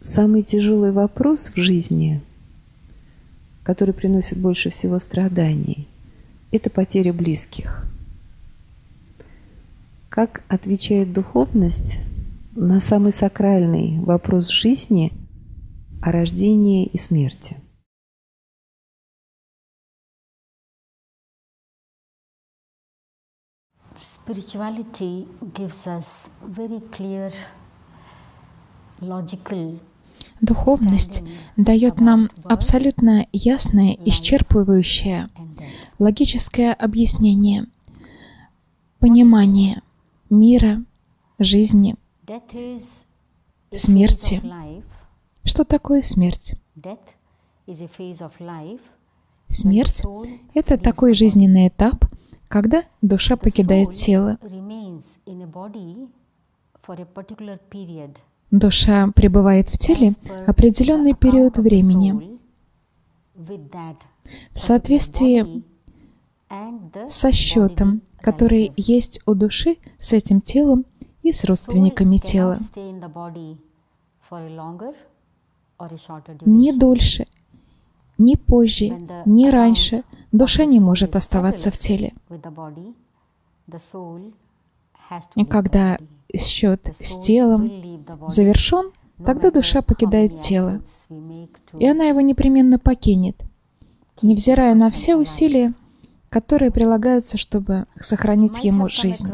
самый тяжелый вопрос в жизни, который приносит больше всего страданий, это потеря близких. Как отвечает духовность на самый сакральный вопрос жизни о рождении и смерти? Spirituality gives us very clear logical Духовность дает нам абсолютно ясное, исчерпывающее, логическое объяснение, понимание мира, жизни, смерти. Что такое смерть? Смерть — это такой жизненный этап, когда душа покидает тело. Душа пребывает в теле определенный период времени в соответствии со счетом, который есть у души с этим телом и с родственниками тела. Не дольше, не позже, не раньше душа не может оставаться в теле. И когда счет с телом завершен, тогда душа покидает тело, и она его непременно покинет, невзирая на все усилия, которые прилагаются, чтобы сохранить ему жизнь.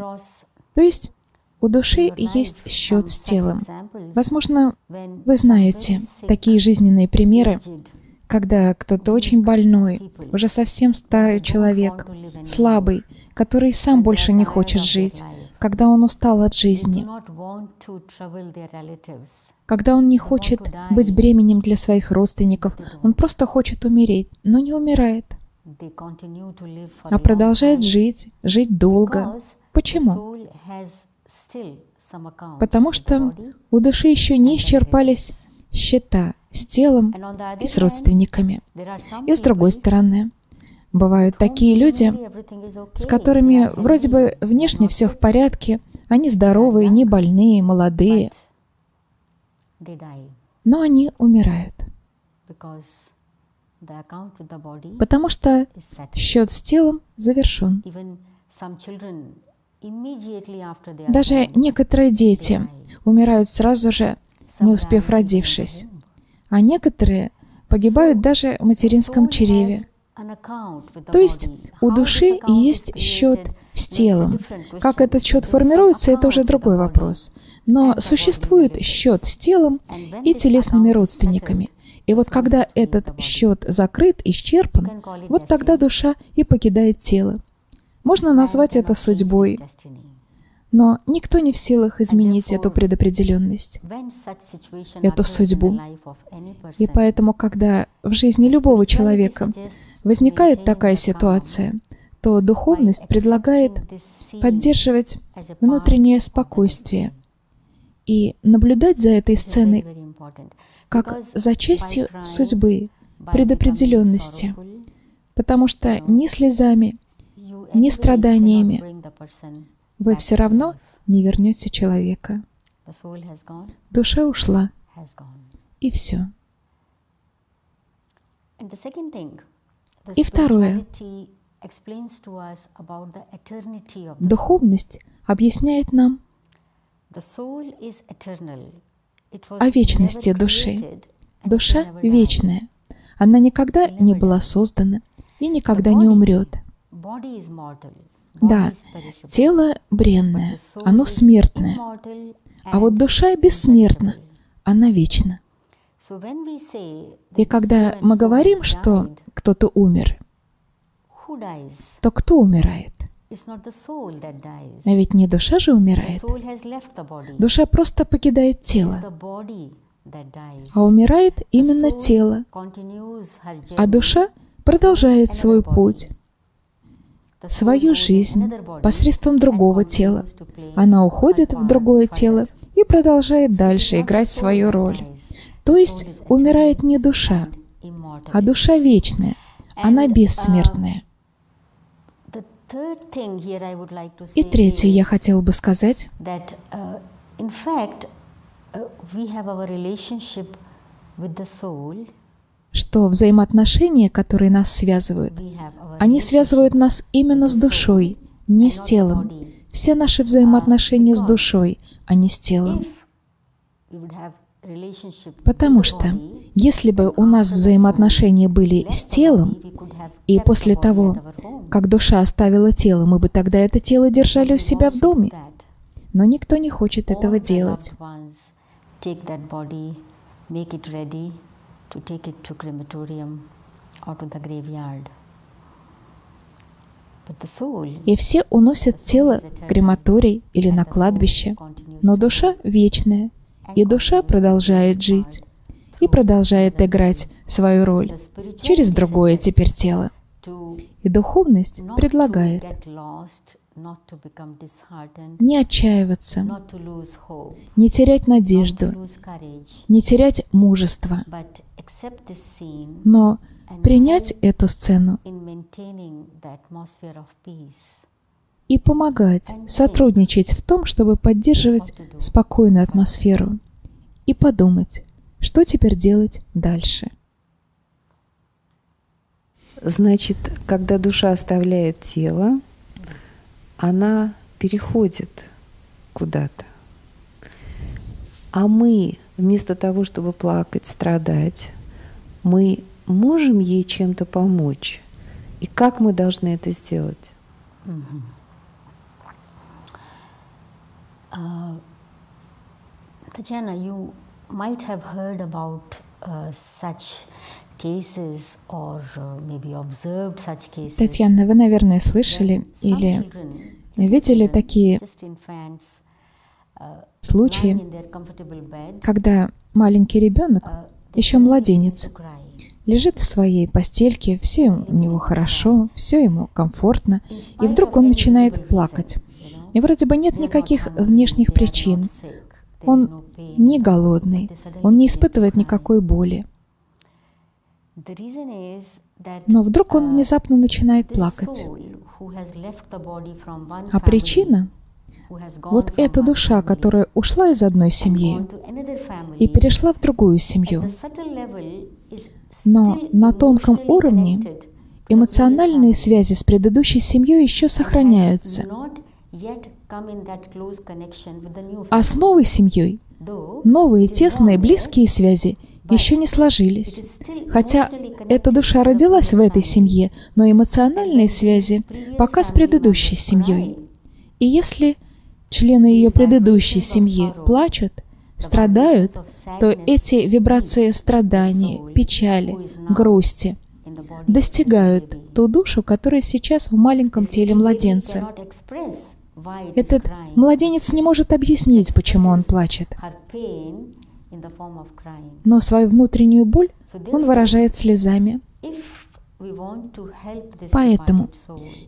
То есть у души есть счет с телом. Возможно, вы знаете такие жизненные примеры, когда кто-то очень больной, уже совсем старый человек, слабый, который сам больше не хочет жить, когда он устал от жизни, когда он не хочет быть бременем для своих родственников, он просто хочет умереть, но не умирает, а продолжает жить, жить долго. Почему? Потому что у души еще не исчерпались счета с телом и с родственниками. И с другой стороны, Бывают такие люди, с которыми вроде бы внешне все в порядке, они здоровые, не больные, молодые, но они умирают. Потому что счет с телом завершен. Даже некоторые дети умирают сразу же, не успев родившись, а некоторые погибают даже в материнском чреве. То есть у души есть счет с телом. Как этот счет формируется, это уже другой вопрос. Но существует счет с телом и телесными родственниками. И вот когда этот счет закрыт, исчерпан, вот тогда душа и покидает тело. Можно назвать это судьбой, но никто не в силах изменить эту предопределенность, эту судьбу. И поэтому, когда в жизни любого человека возникает такая ситуация, то духовность предлагает поддерживать внутреннее спокойствие и наблюдать за этой сценой как за частью судьбы, предопределенности, потому что ни слезами, ни страданиями вы все равно не вернете человека. Душа ушла, и все. И второе. Духовность объясняет нам о вечности души. Душа вечная. Она никогда не была создана и никогда не умрет. Да, тело бренное, оно смертное, а вот душа бессмертна, она вечна. И когда мы говорим, что кто-то умер, то кто умирает? А ведь не душа же умирает. Душа просто покидает тело. А умирает именно тело. А душа продолжает свой путь свою жизнь посредством другого тела. Она уходит в другое тело и продолжает дальше играть свою роль. То есть умирает не душа, а душа вечная, она бессмертная. И третье я хотел бы сказать, что взаимоотношения, которые нас связывают, они связывают нас именно с душой, не с телом. Все наши взаимоотношения с душой, а не с телом. Потому что если бы у нас взаимоотношения были с телом, и после того, как душа оставила тело, мы бы тогда это тело держали у себя в доме. Но никто не хочет этого делать. И все уносят тело в крематорий или на кладбище, но душа вечная, и душа продолжает жить и продолжает играть свою роль через другое теперь тело. И духовность предлагает не отчаиваться, не терять надежду, не терять мужество, но принять эту сцену и помогать, сотрудничать в том, чтобы поддерживать спокойную атмосферу и подумать, что теперь делать дальше. Значит, когда душа оставляет тело, она переходит куда-то. А мы, вместо того, чтобы плакать, страдать, мы можем ей чем-то помочь. И как мы должны это сделать? Uh, Tatiana, you might have heard about uh, such cases or uh, maybe observed such cases. Татьяна, вы, наверное, слышали или видели такие случаи, когда маленький ребенок, еще младенец, лежит в своей постельке, все у него хорошо, все ему комфортно, и вдруг он начинает плакать. И вроде бы нет никаких внешних причин. Он не голодный, он не испытывает никакой боли. Но вдруг он внезапно начинает плакать. А причина вот эта душа, которая ушла из одной семьи и перешла в другую семью. Но на тонком уровне эмоциональные связи с предыдущей семьей еще сохраняются. А с новой семьей новые тесные близкие связи еще не сложились. Хотя эта душа родилась в этой семье, но эмоциональные связи пока с предыдущей семьей. И если члены ее предыдущей семьи плачут, страдают, то эти вибрации страдания, печали, грусти достигают ту душу, которая сейчас в маленьком теле младенца. Этот младенец не может объяснить, почему он плачет. Но свою внутреннюю боль он выражает слезами. Поэтому,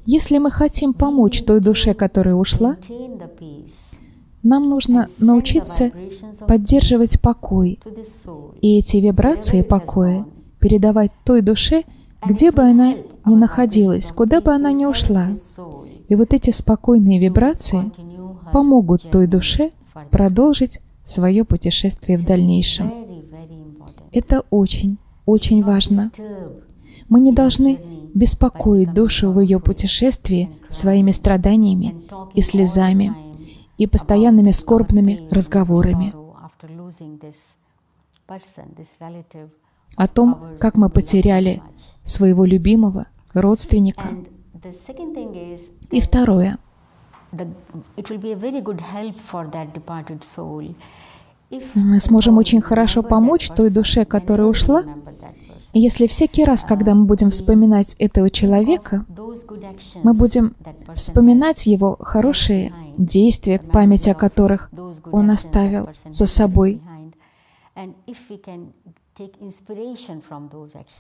если мы хотим помочь той душе, которая ушла, нам нужно научиться поддерживать покой. и эти вибрации покоя передавать той душе, где бы она ни находилась, куда бы она ни ушла. И вот эти спокойные вибрации помогут той душе продолжить свое путешествие в дальнейшем. Это очень, очень важно. Мы не должны беспокоить душу в ее путешествии своими страданиями и слезами и постоянными скорбными разговорами о том, как мы потеряли своего любимого родственника. И второе. Мы сможем очень хорошо помочь той душе, которая ушла, если всякий раз, когда мы будем вспоминать этого человека, мы будем вспоминать его хорошие действия, память о которых он оставил за собой.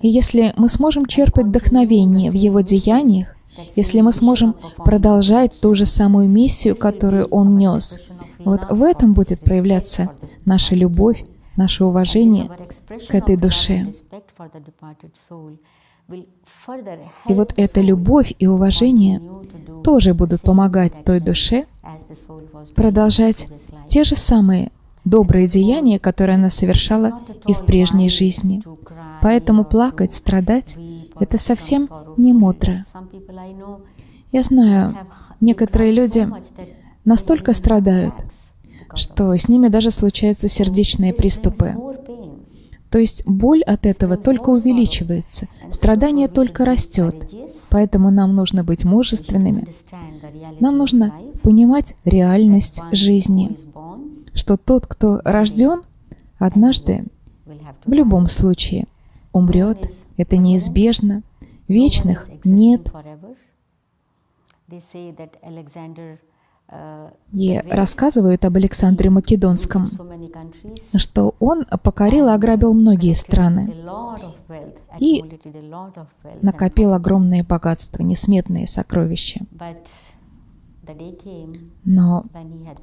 И если мы сможем черпать вдохновение в его деяниях, если мы сможем продолжать ту же самую миссию, которую он нес, вот в этом будет проявляться наша любовь, наше уважение к этой душе. И вот эта любовь и уважение тоже будут помогать той душе продолжать те же самые добрые деяния, которые она совершала и в прежней жизни. Поэтому плакать, страдать — это совсем не мудро. Я знаю, некоторые люди настолько страдают, что с ними даже случаются сердечные приступы. То есть боль от этого только увеличивается, страдание только растет. Поэтому нам нужно быть мужественными. Нам нужно понимать реальность жизни, что тот, кто рожден, однажды, в любом случае, умрет. Это неизбежно. Вечных нет. И рассказывают об Александре Македонском, что он покорил и ограбил многие страны и накопил огромные богатства, несметные сокровища. Но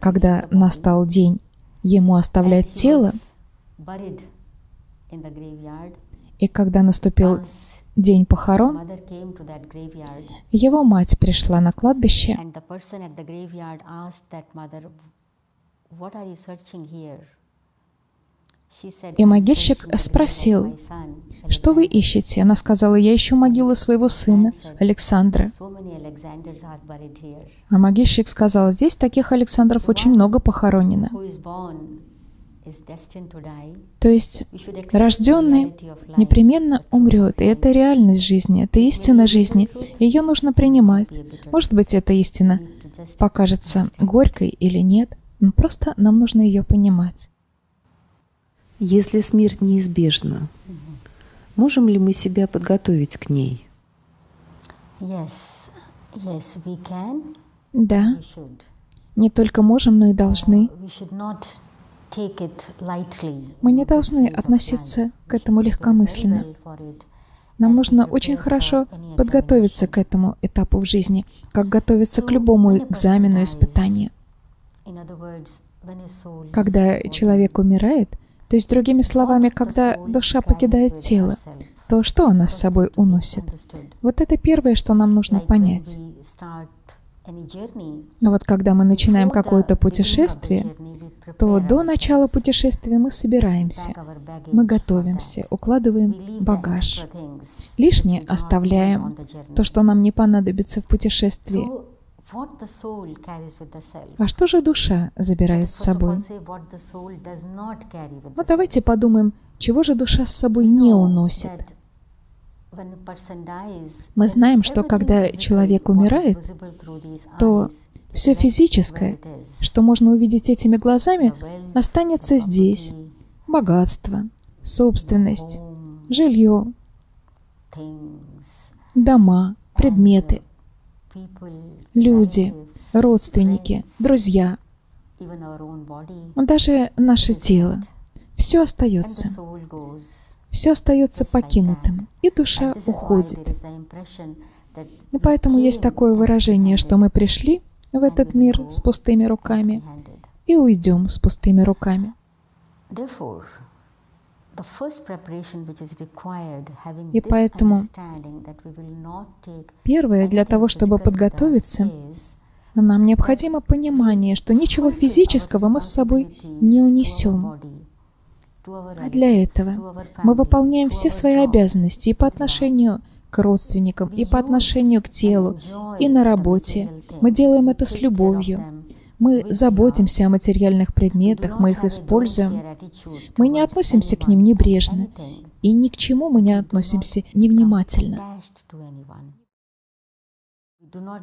когда настал день ему оставлять тело, и когда наступил день похорон, его мать пришла на кладбище, и могильщик спросил, «Что вы ищете?» Она сказала, «Я ищу могилу своего сына, Александра». А могильщик сказал, «Здесь таких Александров очень много похоронено». То есть рожденный непременно умрет, и это реальность жизни, это истина жизни. Ее нужно принимать. Может быть, эта истина покажется горькой или нет, но просто нам нужно ее понимать. Если смерть неизбежна, можем ли мы себя подготовить к ней? Yes. Yes, we can. Да. Не только можем, но и должны. Мы не должны относиться к этому легкомысленно. Нам нужно очень хорошо подготовиться к этому этапу в жизни, как готовиться к любому экзамену, испытанию. Когда человек умирает, то есть, другими словами, когда душа покидает тело, то что она с собой уносит? Вот это первое, что нам нужно понять. Но вот когда мы начинаем какое-то путешествие, то до начала путешествия мы собираемся, мы готовимся, укладываем багаж. Лишнее оставляем, то, что нам не понадобится в путешествии. А что же душа забирает с собой? Ну давайте подумаем, чего же душа с собой не уносит. Мы знаем, что когда человек умирает, то все физическое, что можно увидеть этими глазами, останется здесь. Богатство, собственность, жилье, дома, предметы, люди, родственники, друзья, даже наше тело. Все остается. Все остается покинутым, и душа уходит. И поэтому есть такое выражение, что мы пришли в этот мир с пустыми руками и уйдем с пустыми руками. И поэтому первое для того, чтобы подготовиться, нам необходимо понимание, что ничего физического мы с собой не унесем. А для этого мы выполняем все свои обязанности и по отношению к родственникам, и по отношению к телу, и на работе. Мы делаем это с любовью. Мы заботимся о материальных предметах, мы их используем. Мы не относимся к ним небрежно, и ни к чему мы не относимся невнимательно.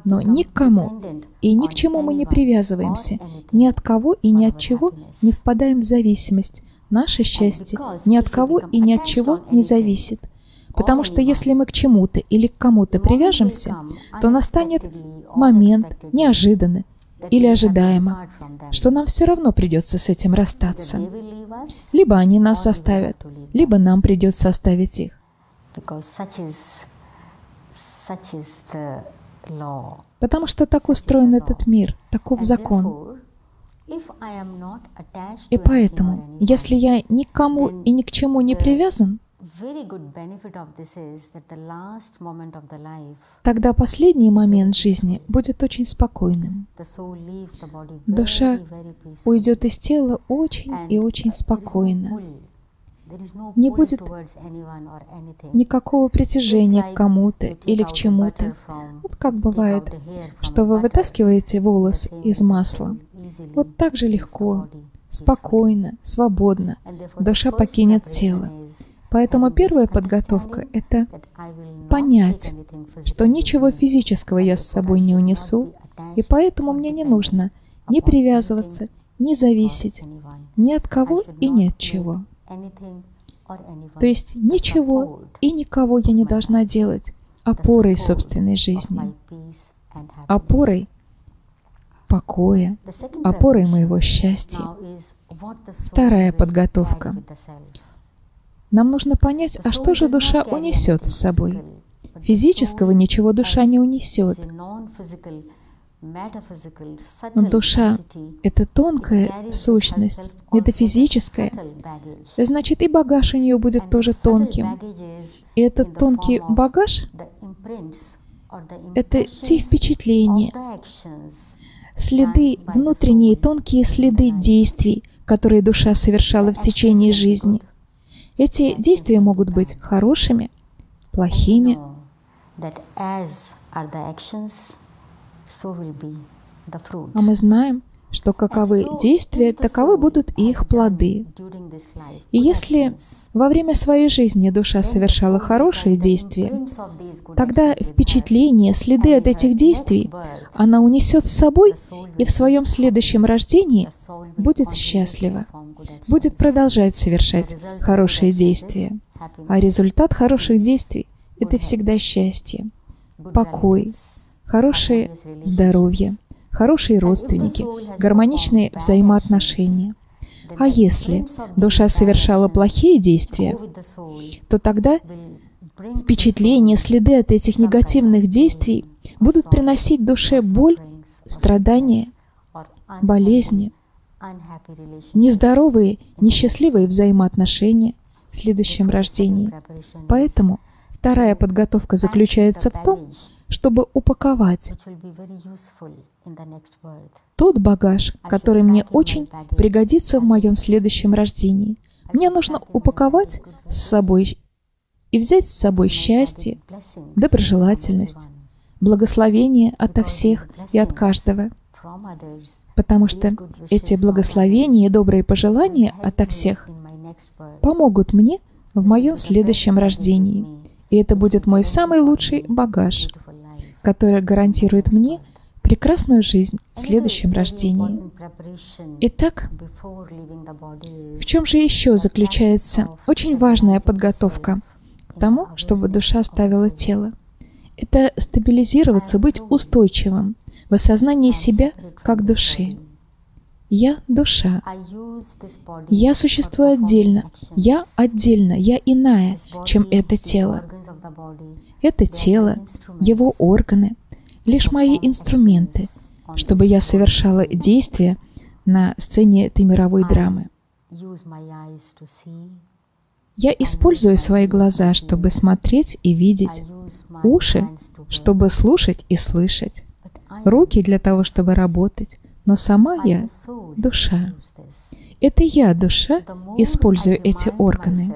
Но ни к кому и ни к чему мы не привязываемся, ни от кого и ни от чего не впадаем в зависимость. Наше счастье ни от кого и ни от чего не зависит. Потому что если мы к чему-то или к кому-то привяжемся, то настанет момент неожиданный, или ожидаемо, что нам все равно придется с этим расстаться. Либо они нас оставят, либо нам придется оставить их. Потому что так устроен этот мир, таков закон. И поэтому, если я никому и ни к чему не привязан, тогда последний момент жизни будет очень спокойным. Душа уйдет из тела очень и очень спокойно. Не будет никакого притяжения к кому-то или к чему-то. Вот как бывает, что вы вытаскиваете волос из масла. Вот так же легко, спокойно, свободно душа покинет тело. Поэтому первая подготовка — это понять, что ничего физического я с собой не унесу, и поэтому мне не нужно ни привязываться, ни зависеть ни от кого и ни от чего. То есть ничего и никого я не должна делать опорой собственной жизни, опорой покоя, опорой моего счастья. Вторая подготовка. Нам нужно понять, а что же душа унесет с собой. Физического ничего душа не унесет. Но душа — это тонкая сущность, метафизическая. Значит, и багаж у нее будет тоже тонким. И этот тонкий багаж — это те впечатления, следы, внутренние тонкие следы действий, которые душа совершала в течение жизни. Эти действия могут быть хорошими, плохими. А мы знаем, что каковы действия, таковы будут и их плоды. И если во время своей жизни душа совершала хорошие действия, тогда впечатления, следы от этих действий она унесет с собой и в своем следующем рождении будет счастлива, будет продолжать совершать хорошие действия. А результат хороших действий — это всегда счастье, покой, хорошее здоровье, хорошие родственники, гармоничные взаимоотношения. А если душа совершала плохие действия, то тогда впечатления, следы от этих негативных действий будут приносить душе боль, страдания, болезни, нездоровые, несчастливые взаимоотношения в следующем рождении. Поэтому вторая подготовка заключается в том, чтобы упаковать. Тот багаж, который мне очень пригодится в моем следующем рождении. Мне нужно упаковать с собой и взять с собой счастье, доброжелательность, благословение ото всех и от каждого. Потому что эти благословения и добрые пожелания ото всех помогут мне в моем следующем рождении. И это будет мой самый лучший багаж, который гарантирует мне прекрасную жизнь в следующем рождении. Итак, в чем же еще заключается очень важная подготовка к тому, чтобы душа оставила тело? Это стабилизироваться, быть устойчивым в осознании себя как души. Я — душа. Я существую отдельно. Я отдельно. Я иная, чем это тело. Это тело, его органы, лишь мои инструменты, чтобы я совершала действия на сцене этой мировой драмы. Я использую свои глаза, чтобы смотреть и видеть, уши, чтобы слушать и слышать, руки для того, чтобы работать, но сама я — душа. Это я, душа, использую эти органы.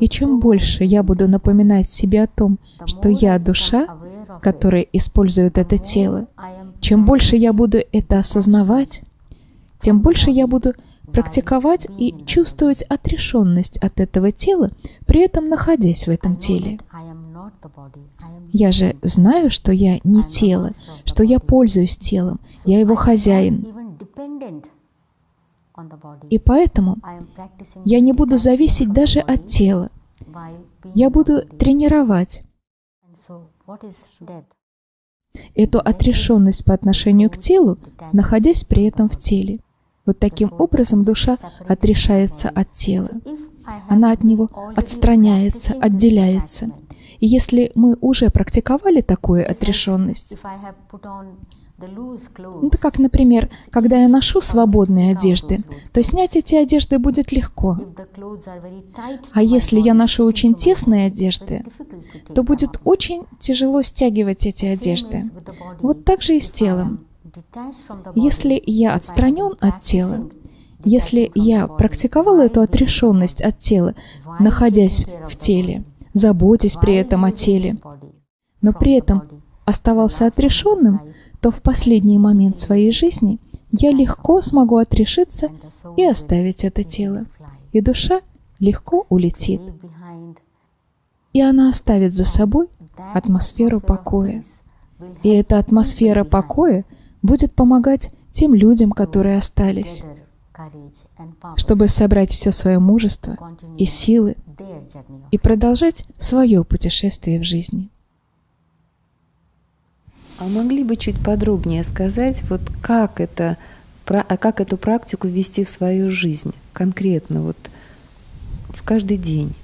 И чем больше я буду напоминать себе о том, что я душа, которая использует это тело, чем больше я буду это осознавать, тем больше я буду практиковать и чувствовать отрешенность от этого тела, при этом находясь в этом теле. Я же знаю, что я не тело, что я пользуюсь телом, я его хозяин. И поэтому я не буду зависеть даже от тела. Я буду тренировать эту отрешенность по отношению к телу, находясь при этом в теле. Вот таким образом душа отрешается от тела. Она от него отстраняется, отделяется. И если мы уже практиковали такую отрешенность, Это как, например, когда я ношу свободные одежды, то снять эти одежды будет легко. А если я ношу очень тесные одежды, то будет очень тяжело стягивать эти одежды. Вот так же и с телом. Если я отстранен от тела, если я практиковал эту отрешенность от тела, находясь в теле, заботясь при этом о теле, но при этом оставался отрешенным, то в последний момент своей жизни я легко смогу отрешиться и оставить это тело. И душа легко улетит. И она оставит за собой атмосферу покоя. И эта атмосфера покоя будет помогать тем людям, которые остались, чтобы собрать все свое мужество и силы и продолжать свое путешествие в жизни. А могли бы чуть подробнее сказать, вот как это, как эту практику ввести в свою жизнь конкретно, вот в каждый день?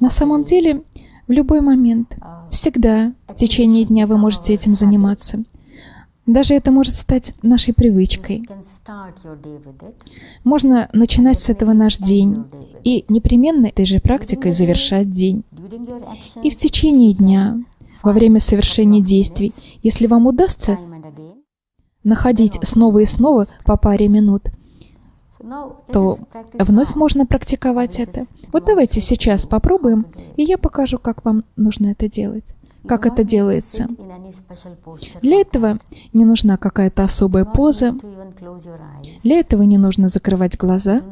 На самом деле, в любой момент, всегда, в течение дня вы можете этим заниматься. Даже это может стать нашей привычкой. Можно начинать с этого наш день и непременно этой же практикой завершать день. И в течение дня, во время совершения действий, если вам удастся находить снова и снова по паре минут, то вновь можно практиковать это. Вот давайте сейчас попробуем, и я покажу, как вам нужно это делать как это делается. Для этого не нужна какая-то особая поза. Для этого не нужно закрывать глаза.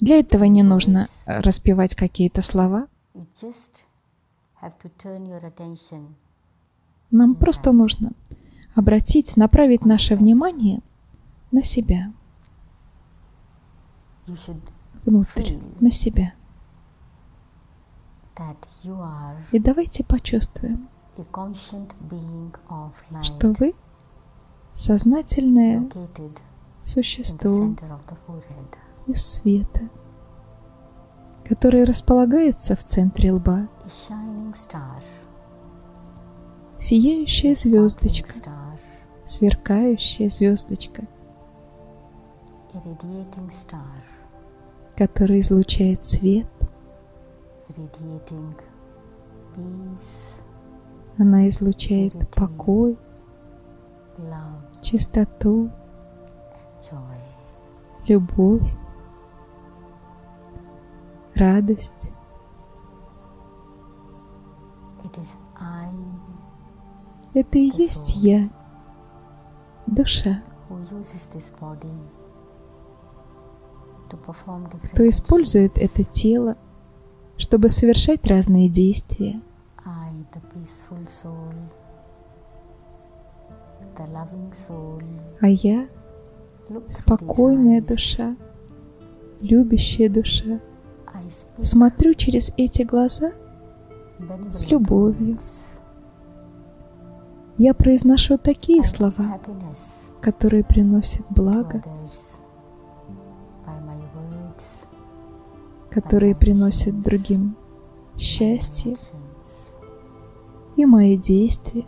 Для этого не нужно распевать какие-то слова. Нам просто нужно обратить, направить наше внимание на себя, внутрь, на себя. И давайте почувствуем, что вы сознательное существо из света, которое располагается в центре лба. Сияющая звездочка, сверкающая звездочка, которая излучает свет, она излучает покой, чистоту, любовь, радость. Это и есть я, душа, кто использует это тело чтобы совершать разные действия. А я спокойная душа, любящая душа. Смотрю через эти глаза с любовью. Я произношу такие слова, которые приносят благо которые приносят другим счастье, и мои действия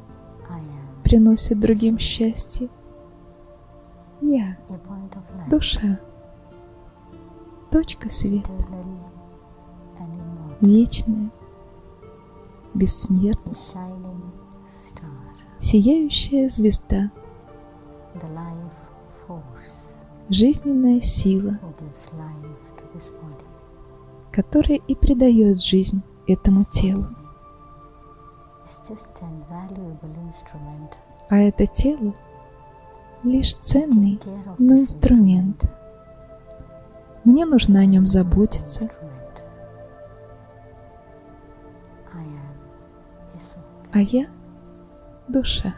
приносят другим счастье. Я — душа, точка света, вечная, бессмертная, сияющая звезда, жизненная сила, который и придает жизнь этому телу. А это тело лишь ценный, но инструмент. Мне нужно о нем заботиться. А я — душа.